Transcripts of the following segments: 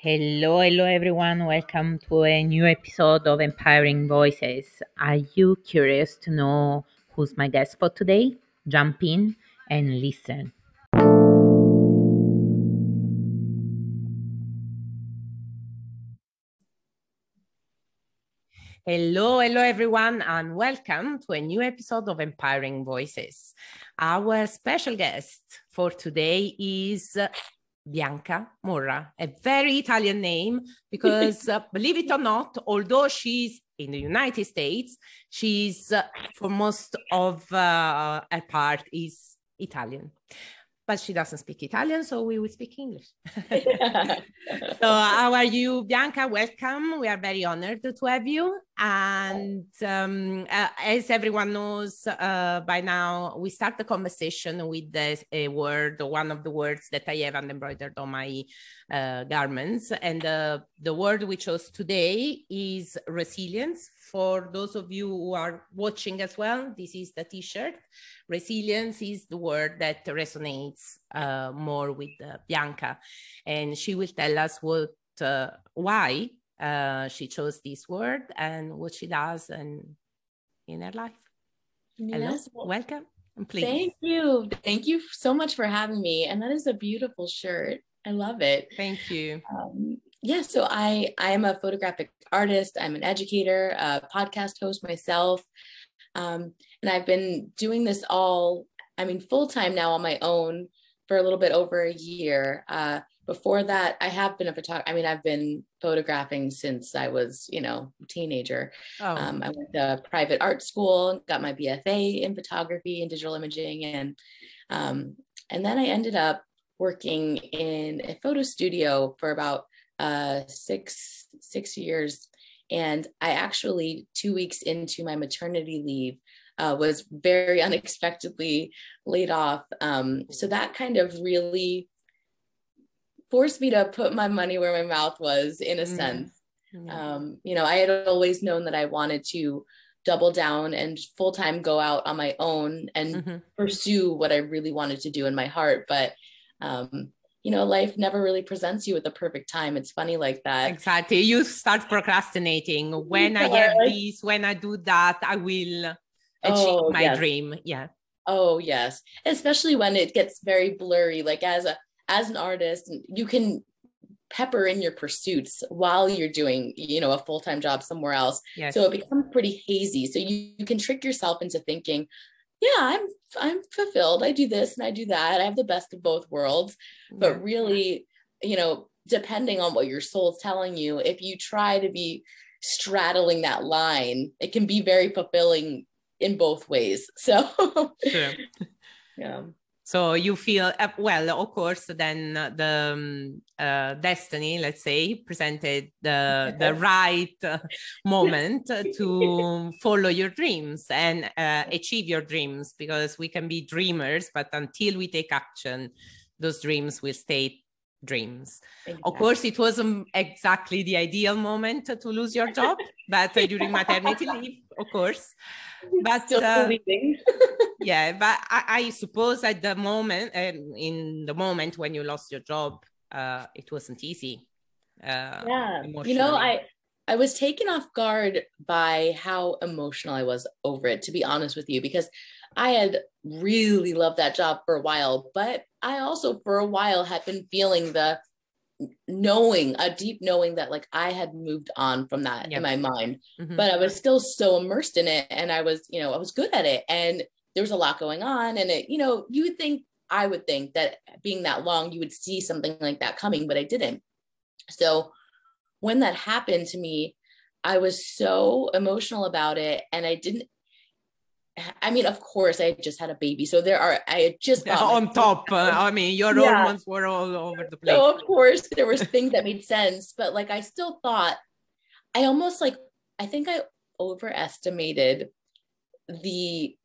Hello, hello everyone. Welcome to a new episode of Empowering Voices. Are you curious to know who's my guest for today? Jump in and listen. Hello, hello everyone, and welcome to a new episode of Empowering Voices. Our special guest for today is Bianca Morra, a very Italian name because, uh, believe it or not, although she's in the United States, she's uh, for most of uh, her part is Italian but she doesn't speak Italian, so we will speak English. so, how are you, Bianca? Welcome. We are very honored to have you. And um, uh, as everyone knows uh, by now, we start the conversation with the, a word, one of the words that I have embroidered on my uh, garments. And uh, the word we chose today is resilience. For those of you who are watching as well, this is the t shirt. Resilience is the word that resonates uh, more with uh, Bianca, and she will tell us what, uh, why uh, she chose this word and what she does and in her life. Yes. Hello, welcome. Please. Thank you. Thank you so much for having me. And that is a beautiful shirt. I love it. Thank you. Um, yeah, so I I am a photographic artist. I'm an educator, a podcast host myself. Um, and I've been doing this all, I mean, full time now on my own for a little bit over a year. Uh, before that, I have been a photographer. I mean, I've been photographing since I was, you know, a teenager. Oh. Um, I went to private art school, got my BFA in photography and digital imaging, and um, and then I ended up working in a photo studio for about uh, six six years and I actually, two weeks into my maternity leave, uh, was very unexpectedly laid off. Um, so that kind of really forced me to put my money where my mouth was, in a mm-hmm. sense. Mm-hmm. Um, you know, I had always known that I wanted to double down and full time go out on my own and mm-hmm. pursue what I really wanted to do in my heart. But um, you know, life never really presents you with the perfect time. It's funny like that. Exactly. You start procrastinating. When I have this, when I do that, I will achieve oh, my yes. dream. Yeah. Oh yes. Especially when it gets very blurry. Like as a as an artist, you can pepper in your pursuits while you're doing, you know, a full-time job somewhere else. Yes. So it becomes pretty hazy. So you, you can trick yourself into thinking, yeah i'm i'm fulfilled. I do this and i do that. I have the best of both worlds. But mm-hmm. really you know depending on what your soul's telling you if you try to be straddling that line it can be very fulfilling in both ways. So yeah so you feel uh, well of course then the um, uh, destiny let's say presented the the right uh, moment to follow your dreams and uh, achieve your dreams because we can be dreamers but until we take action those dreams will stay dreams. Exactly. Of course, it wasn't exactly the ideal moment to lose your job, but uh, during maternity leave, of course. But uh, yeah, but I, I, suppose at the moment, um, in the moment when you lost your job, uh, it wasn't easy. Uh, yeah, you know, I I was taken off guard by how emotional I was over it. To be honest with you, because I had really loved that job for a while, but I also for a while had been feeling the knowing a deep knowing that like I had moved on from that yep. in my mind mm-hmm. but I was still so immersed in it and I was you know I was good at it and there was a lot going on and it you know you would think I would think that being that long you would see something like that coming but I didn't so when that happened to me I was so emotional about it and I didn't I mean, of course, I just had a baby, so there are. I just on top. Uh, I mean, your yeah. hormones were all over the place. So of course, there was things that made sense, but like I still thought, I almost like I think I overestimated the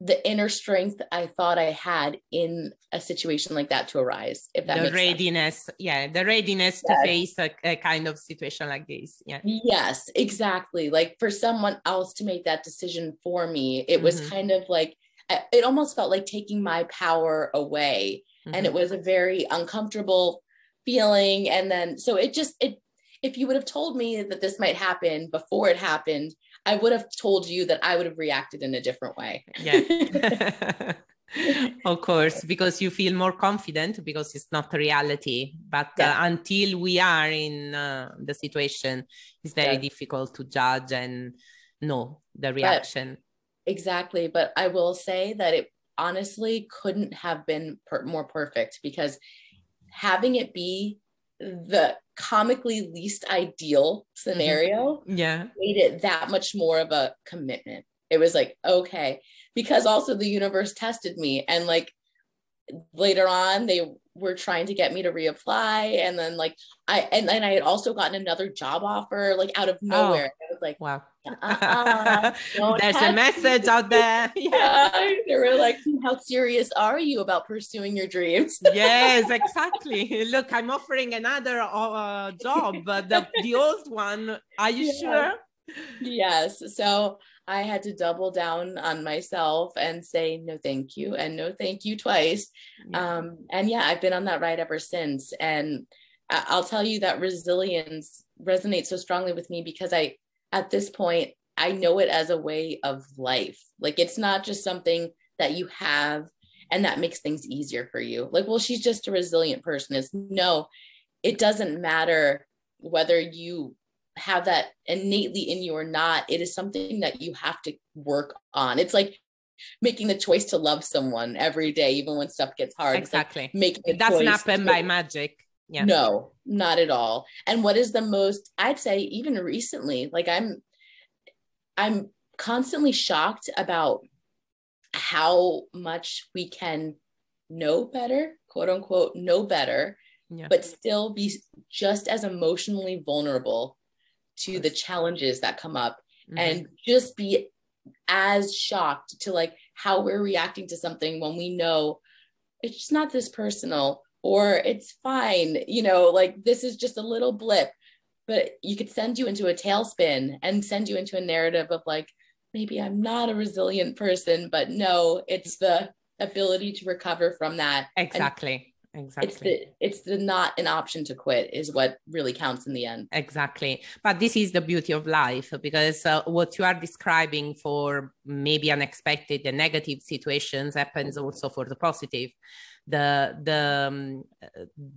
the inner strength I thought I had in a situation like that to arise. If that the readiness, sense. yeah, the readiness yes. to face a, a, kind of situation like this. Yeah. Yes, exactly. Like for someone else to make that decision for me, it mm-hmm. was kind of like it almost felt like taking my power away, mm-hmm. and it was a very uncomfortable feeling and then so it just it if you would have told me that this might happen before it happened i would have told you that i would have reacted in a different way. Yeah. Of course because you feel more confident because it's not a reality. But uh, yeah. uh, until we are in uh, the situation it's very yeah. difficult to judge and know the reaction. But, exactly. But i will say that it honestly couldn't have been per- more perfect because having it be the comically least ideal mm-hmm. scenario yeah made it that much more of a commitment it was like okay because also the universe tested me and like later on they were trying to get me to reapply. And then like i and then i had also gotten another job offer like out of oh. nowhere. Oh, i was like wow. Uh-uh, there's a message out there. Yeah. They were like how serious are you about pursuing your dreams? Yes exactly. Look i'm offering another uh, job but the, the old one are you yeah. sure yes so I had to double down on myself and say no thank you and no thank you twice. Yeah. Um, and yeah, I've been on that ride ever since. And I'll tell you that resilience resonates so strongly with me because I, at this point, I know it as a way of life. Like it's not just something that you have and that makes things easier for you. Like, well, she's just a resilient person. Is no, it doesn't matter whether you have that innately in you or not it is something that you have to work on. It's like making the choice to love someone every day even when stuff gets hard. Exactly like making it doesn't happen by magic. Yeah. No not at all. And what is the most i'd say even recently like i'm i'm constantly shocked about how much we can know better quote unquote know better yeah. but still be just as emotionally vulnerable to the challenges that come up mm-hmm. and just be as shocked to like how we're reacting to something when we know it's just not this personal or it's fine you know like this is just a little blip. But you could send you into a tailspin and send you into a narrative of like maybe i'm not a resilient person but no it's the ability to recover from that exactly exactly. It's the it's the not an option to quit is what really counts in the end. Exactly. But this is the beauty of life because uh, what you are describing for maybe unexpected and negative situations happens also for the positive. The the um,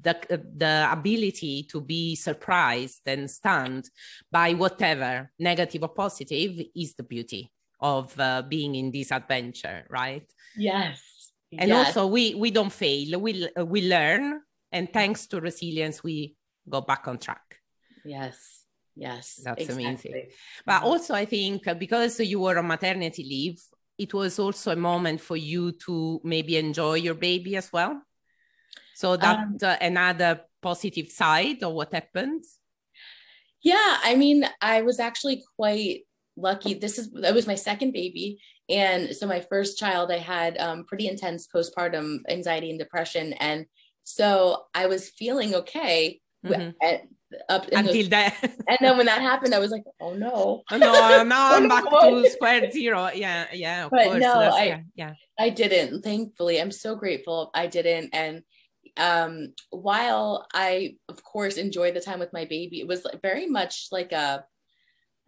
the the ability to be surprised and stunned by whatever negative or positive is the beauty of uh, being in this adventure right? Yes and yes. also we we don't fail. We we learn and thanks to resilience we go back on track. Yes. Yes. That's exactly. amazing but also i think because you were on maternity leave it was also a moment for you to maybe enjoy your baby as well. So that's um, uh, another positive side of what happened? Yeah i mean i was actually quite lucky. This is that was my second baby and so my first child, I had um, pretty intense postpartum anxiety and depression. And so I was feeling okay mm-hmm. at, up until those, that. and then when that happened, I was like, oh no. Oh, no, now I'm back to square zero. Yeah, yeah. but course. no, That's, I, yeah. I didn't. Thankfully, I'm so grateful I didn't. And um, while I, of course, enjoyed the time with my baby, it was very much like a,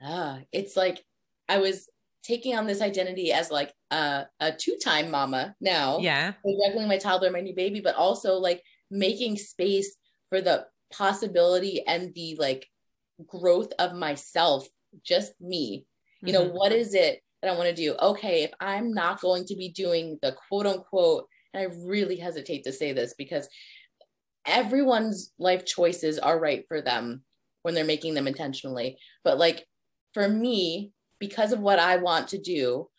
uh, it's like I was taking on this identity as like a, a two-time mama now. Yeah. Juggling my toddler, my new baby, but also like making space for the possibility and the like growth of myself, just me. You mm-hmm. know, what is it that I want to do? Okay, if I'm not going to be doing the quote unquote, and I really hesitate to say this because everyone's life choices are right for them when they're making them intentionally. But like for me, because of what I want to do,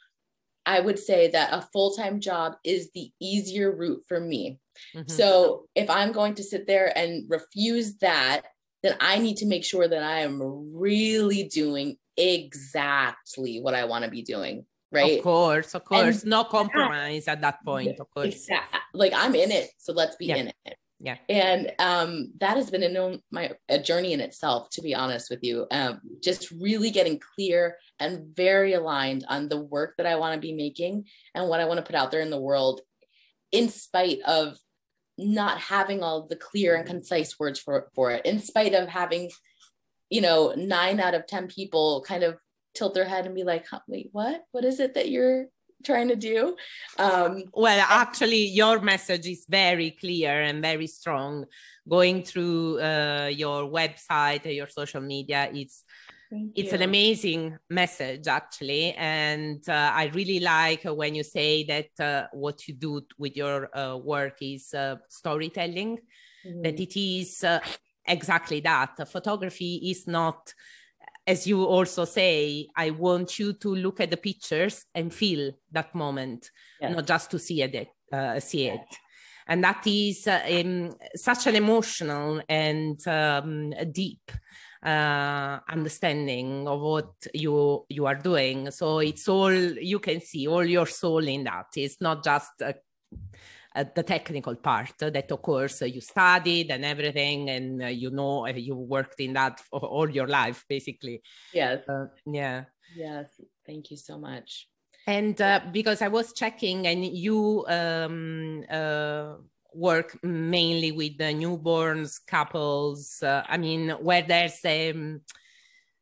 I would say that a full time job is the easier route for me. Mm-hmm. So if I'm going to sit there and refuse that, then I need to make sure that I am really doing exactly what I want to be doing. Right. Of course, of course. And no compromise that, at that point, of course. Exactly. Like I'm in it. So let's be yeah. in it yeah and um, that has been a, my a journey in itself to be honest with you um, just really getting clear and very aligned on the work that i want to be making and what i want to put out there in the world in spite of not having all the clear and concise words for, for it, in spite of having, you know, nine out of 10 people kind of tilt their head and be like, wait, what? What is it that you're trying to do? Um, well, actually, your message is very clear and very strong. Going through uh, your website, your social media, it's it's an amazing message actually and uh, i really like when you say that uh, what you do with your uh, work is uh, storytelling mm-hmm. that it is uh, exactly that photography is not as you also say i want you to look at the pictures and feel that moment yes. not just to see it uh, see it and that is um, such an emotional and um, deep uh, understanding of what you you are doing. So it's all you can see all your soul in that. It's not just uh, uh, the technical part that of course you studied and everything and uh, you know uh, you worked in that for all your life basically. Yes. Uh, yeah. Yes. Thank you so much. And uh, because i was checking and you um, uh, work mainly with the newborns couples uh, i mean where there's a um,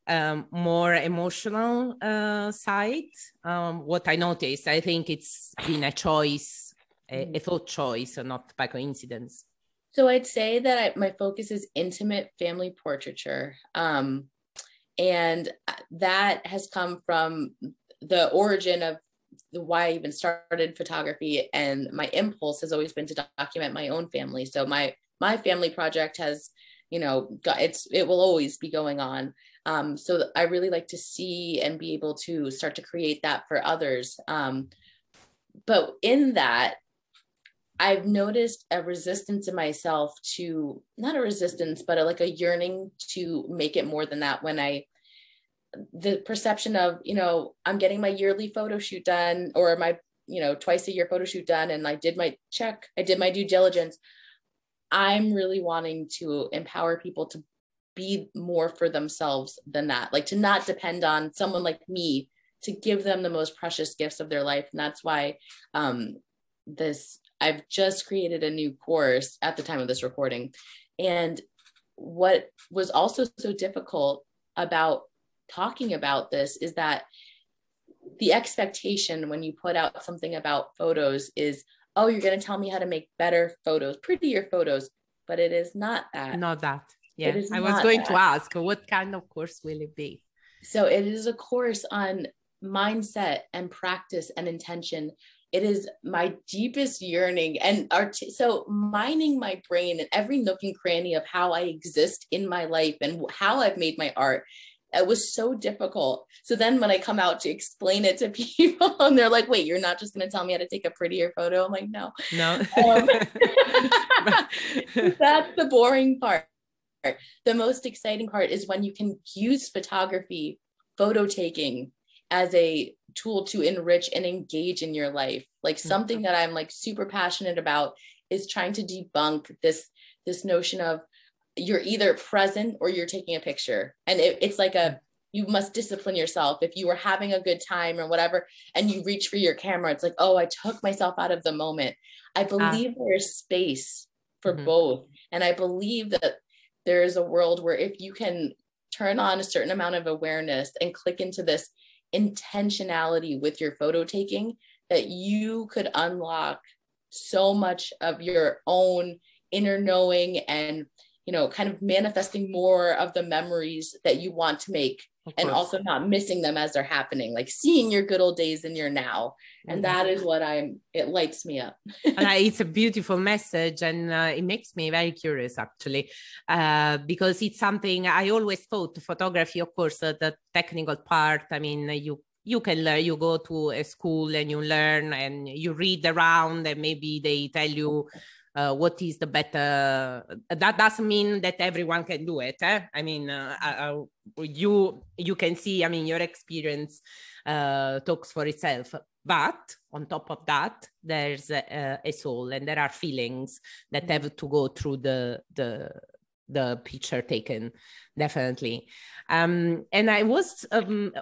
um, more emotional uh, side? Um, what i noticed i think it's been a choice a, a thought choice and not by coincidence so i'd say that I, my focus is intimate family portraiture um, and that has come from the origin of why I even started photography and my impulse has always been to document my own family. So my my family project has, you know, got, it's it will always be going on. Um, so I really like to see and be able to start to create that for others. Um, but in that, I've noticed a resistance in myself to not a resistance, but a, like a yearning to make it more than that when I the perception of you know i'm getting my yearly photo shoot done or my you know twice a year photo shoot done and i did my check i did my due diligence i'm really wanting to empower people to be more for themselves than that. Like to not depend on someone like me to give them the most precious gifts of their life. And that's why um this i've just created a new course at the time of this recording. And what was also so difficult about talking about this is that the expectation when you put out something about photos is oh you're going to tell me how to make better photos prettier photos. But it is not that. Not that. Yeah. i was going that. to ask what kind of course will it be? So it is a course on mindset and practice and intention it is my deepest yearning and art so mining my brain and every nook and cranny of how i exist in my life and how i've made my art it was so difficult. So then when I come out to explain it to people and they're like, wait, you're not just going to tell me how to take a prettier photo. I'm like, no. No. Um, that's the boring part. The most exciting part is when you can use photography, photo taking as a tool to enrich and engage in your life. Like mm-hmm. something mm-hmm. that I'm like super passionate about is trying to debunk this this notion of you're either present or you're taking a picture and it, it's like a you must discipline yourself if you were having a good time or whatever and you reach for your camera it's like oh i took myself out of the moment i ah. believe there's space for mm-hmm. both and i believe that there is a world where if you can turn on a certain amount of awareness and click into this intentionality with your photo taking that you could unlock so much of your own inner knowing and you know kind of manifesting more of the memories that you want to make and also not missing them as they're happening like seeing your good old days in your now. And mm-hmm. that is what i'm it lights me up. And it's a beautiful message and uh, it makes me very curious actually uh, because it's something i always thought photography of course uh, the technical part i mean you you can learn you go to a school and you learn and you read around and maybe they tell you uh, what is the better that doesn't mean that everyone can do it eh? i mean uh, uh, you you can see i mean your experience uh, talks for itself but on top of that there's a, a, soul and there are feelings that mm-hmm. have to go through the the the picture taken definitely um, and i was um, uh,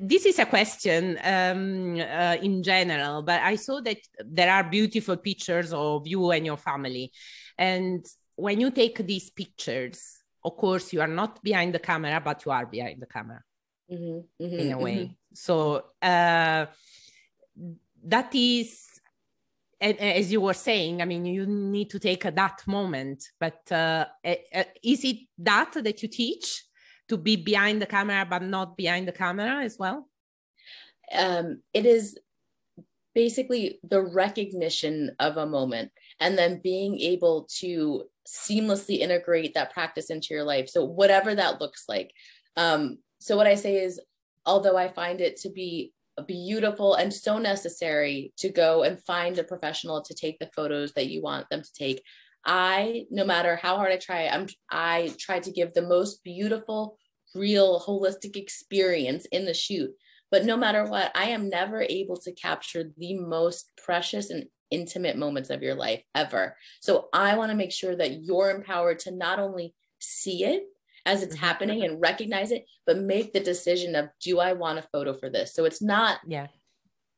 this is a question um, uh, in general, but I saw that there are beautiful pictures of you and your family. And when you take these pictures, of course, you are not behind the camera, but you are behind the camera mm-hmm, mm-hmm, in a way. Mm-hmm. So uh, that is, as you were saying, I mean, you need to take that moment. But uh, is it that that you teach? To be behind the camera but not behind the camera as well? Um, it is basically the recognition of a moment and then being able to seamlessly integrate that practice into your life. So whatever that looks like. Um, so what i say is although i find it to be beautiful and so necessary to go and find a professional to take the photos that you want them to take I, no matter how hard I try, I'm I try to give the most beautiful, real, holistic experience in the shoot. But no matter what, I am never able to capture the most precious and intimate moments of your life ever. So I want to make sure that you're empowered to not only see it as it's mm-hmm. happening and recognize it, but make the decision of do I want a photo for this? So it's not, yeah,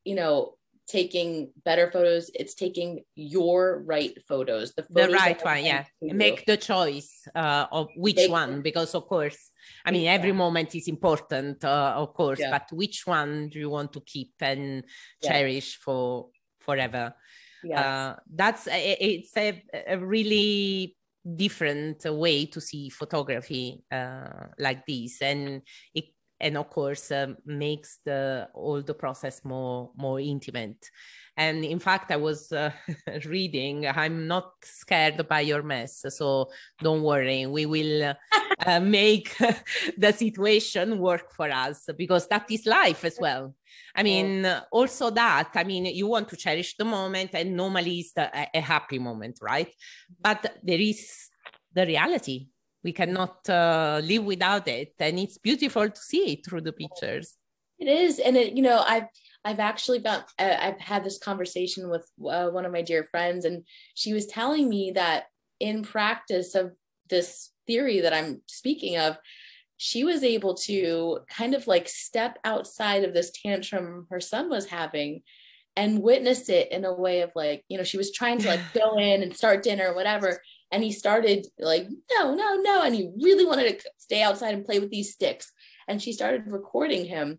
you know, taking better photos it's taking your right photos the, photos the right one yeah make the choice uh, of which Make one because of course i mean every moment is important uh, of course yeah. but which one do you want to keep and yeah. cherish for forever yes. uh, that's it's a, a really different way to see photography uh, like this and it and of course um, makes the all the process more more intimate. And in fact i was uh, reading i'm not scared by your mess so don't worry. We will uh, make the situation work for us because that is life as well. I mean also that i mean you want to cherish the moment and normally it's a, a happy moment right? But there is the reality we cannot uh, live without it and it's beautiful to see it through the pictures. It is and it you know i've i've actually found i've had this conversation with uh, one of my dear friends and she was telling me that in practice of this theory that i'm speaking of she was able to kind of like step outside of this tantrum her son was having and witness it in a way of like you know she was trying to like go in and start dinner or whatever and he started like no no no. And he really wanted to stay outside and play with these sticks. And she started recording him.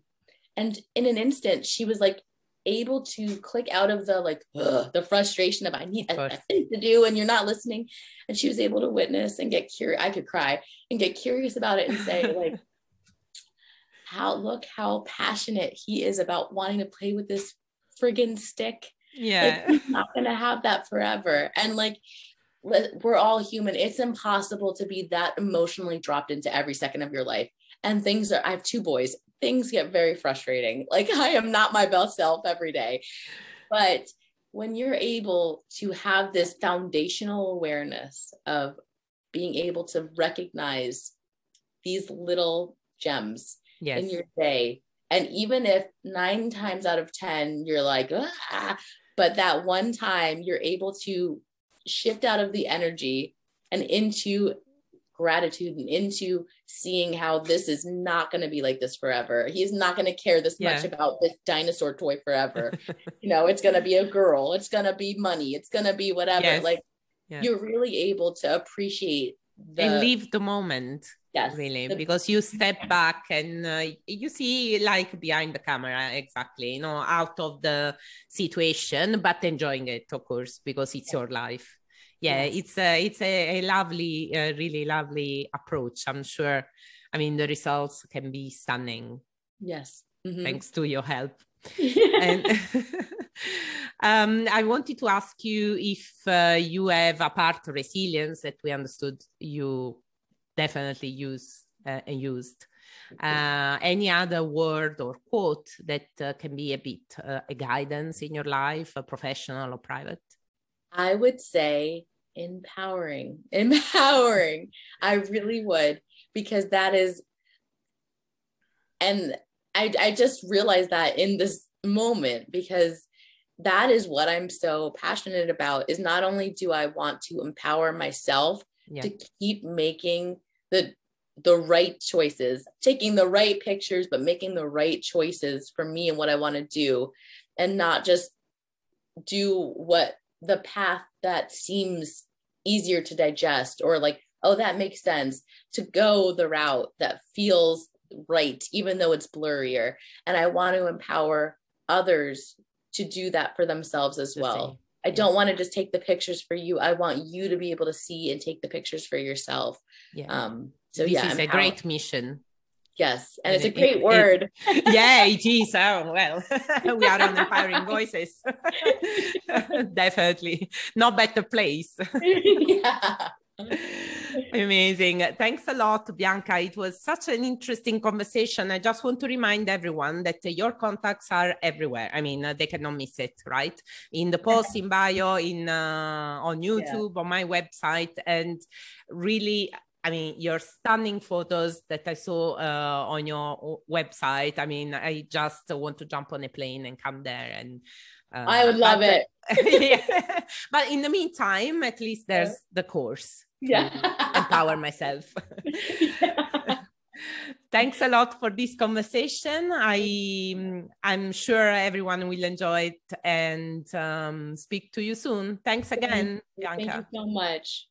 And in an instant she was like able to click out of the like ugh, the frustration of i need a, a thing to do and you're not listening. And she was able to witness and get curious i could cry and get curious about it and say like how look how passionate he is about wanting to play with this friggin stick. Yeah. like, he's not gonna have that forever. And like we're all human. It's impossible to be that emotionally dropped into every second of your life. And things are, I have two boys, things get very frustrating. Like I am not my best self every day. But when you're able to have this foundational awareness of being able to recognize these little gems yes. in your day, and even if nine times out of 10, you're like, ah, but that one time you're able to shift out of the energy and into gratitude and into seeing how this is not going to be like this forever. He's not going to care this yeah. much about this dinosaur toy forever. you know, it's going to be a girl, it's going to be money, it's going to be whatever. Yes. Like yeah. you're really able to appreciate the and live the moment. Yes. Really, the- because you step back and uh, you see like behind the camera, exactly, you know, out of the situation, but enjoying it, of course, because it's your life. Yeah, yes. it's a it's a, a lovely, uh, really lovely approach. I'm sure. I mean, the results can be stunning. Yes, mm-hmm. thanks to your help. and um, I wanted to ask you if uh, you have, apart resilience that we understood you definitely use uh, and used. Uh, any other word or quote that uh, can be a bit uh, a guidance in your life, professional or private? I would say empowering, empowering. I really would, because that is, and I, I just realized that in this moment because that is what I'm so passionate about is not only do I want to empower myself yeah. to keep making the the right choices, taking the right pictures, but making the right choices for me and what I want to do, and not just do what the path that seems easier to digest or like, oh, that makes sense to go the route that feels right, even though it's blurrier. And I want to empower others to do that for themselves as well. I don't want to just take the pictures for you. I want you to be able to see and take the pictures for yourself. Yeah. Um, so this yeah, is a great mission. Yes, and, and it's a great it, word. It, yeah, it is. Oh well, we are on empowering voices. Definitely, no better place. yeah. Amazing. Thanks a lot, Bianca. It was such an interesting conversation. I just want to remind everyone that your contacts are everywhere. I mean, they cannot miss it, right? In the post, in bio, in uh, on YouTube, yeah. on my website, and really. I mean, your stunning photos that I saw uh, on your website. I mean, I just want to jump on a plane and come there and uh, I would love it. yeah. But in the meantime, at least there's yeah. the course. Yeah. empower myself. yeah. Thanks a lot for this conversation. I I'm sure everyone will enjoy it and um, speak to you soon. Thanks again, Thank. Bianca. Thank you so much.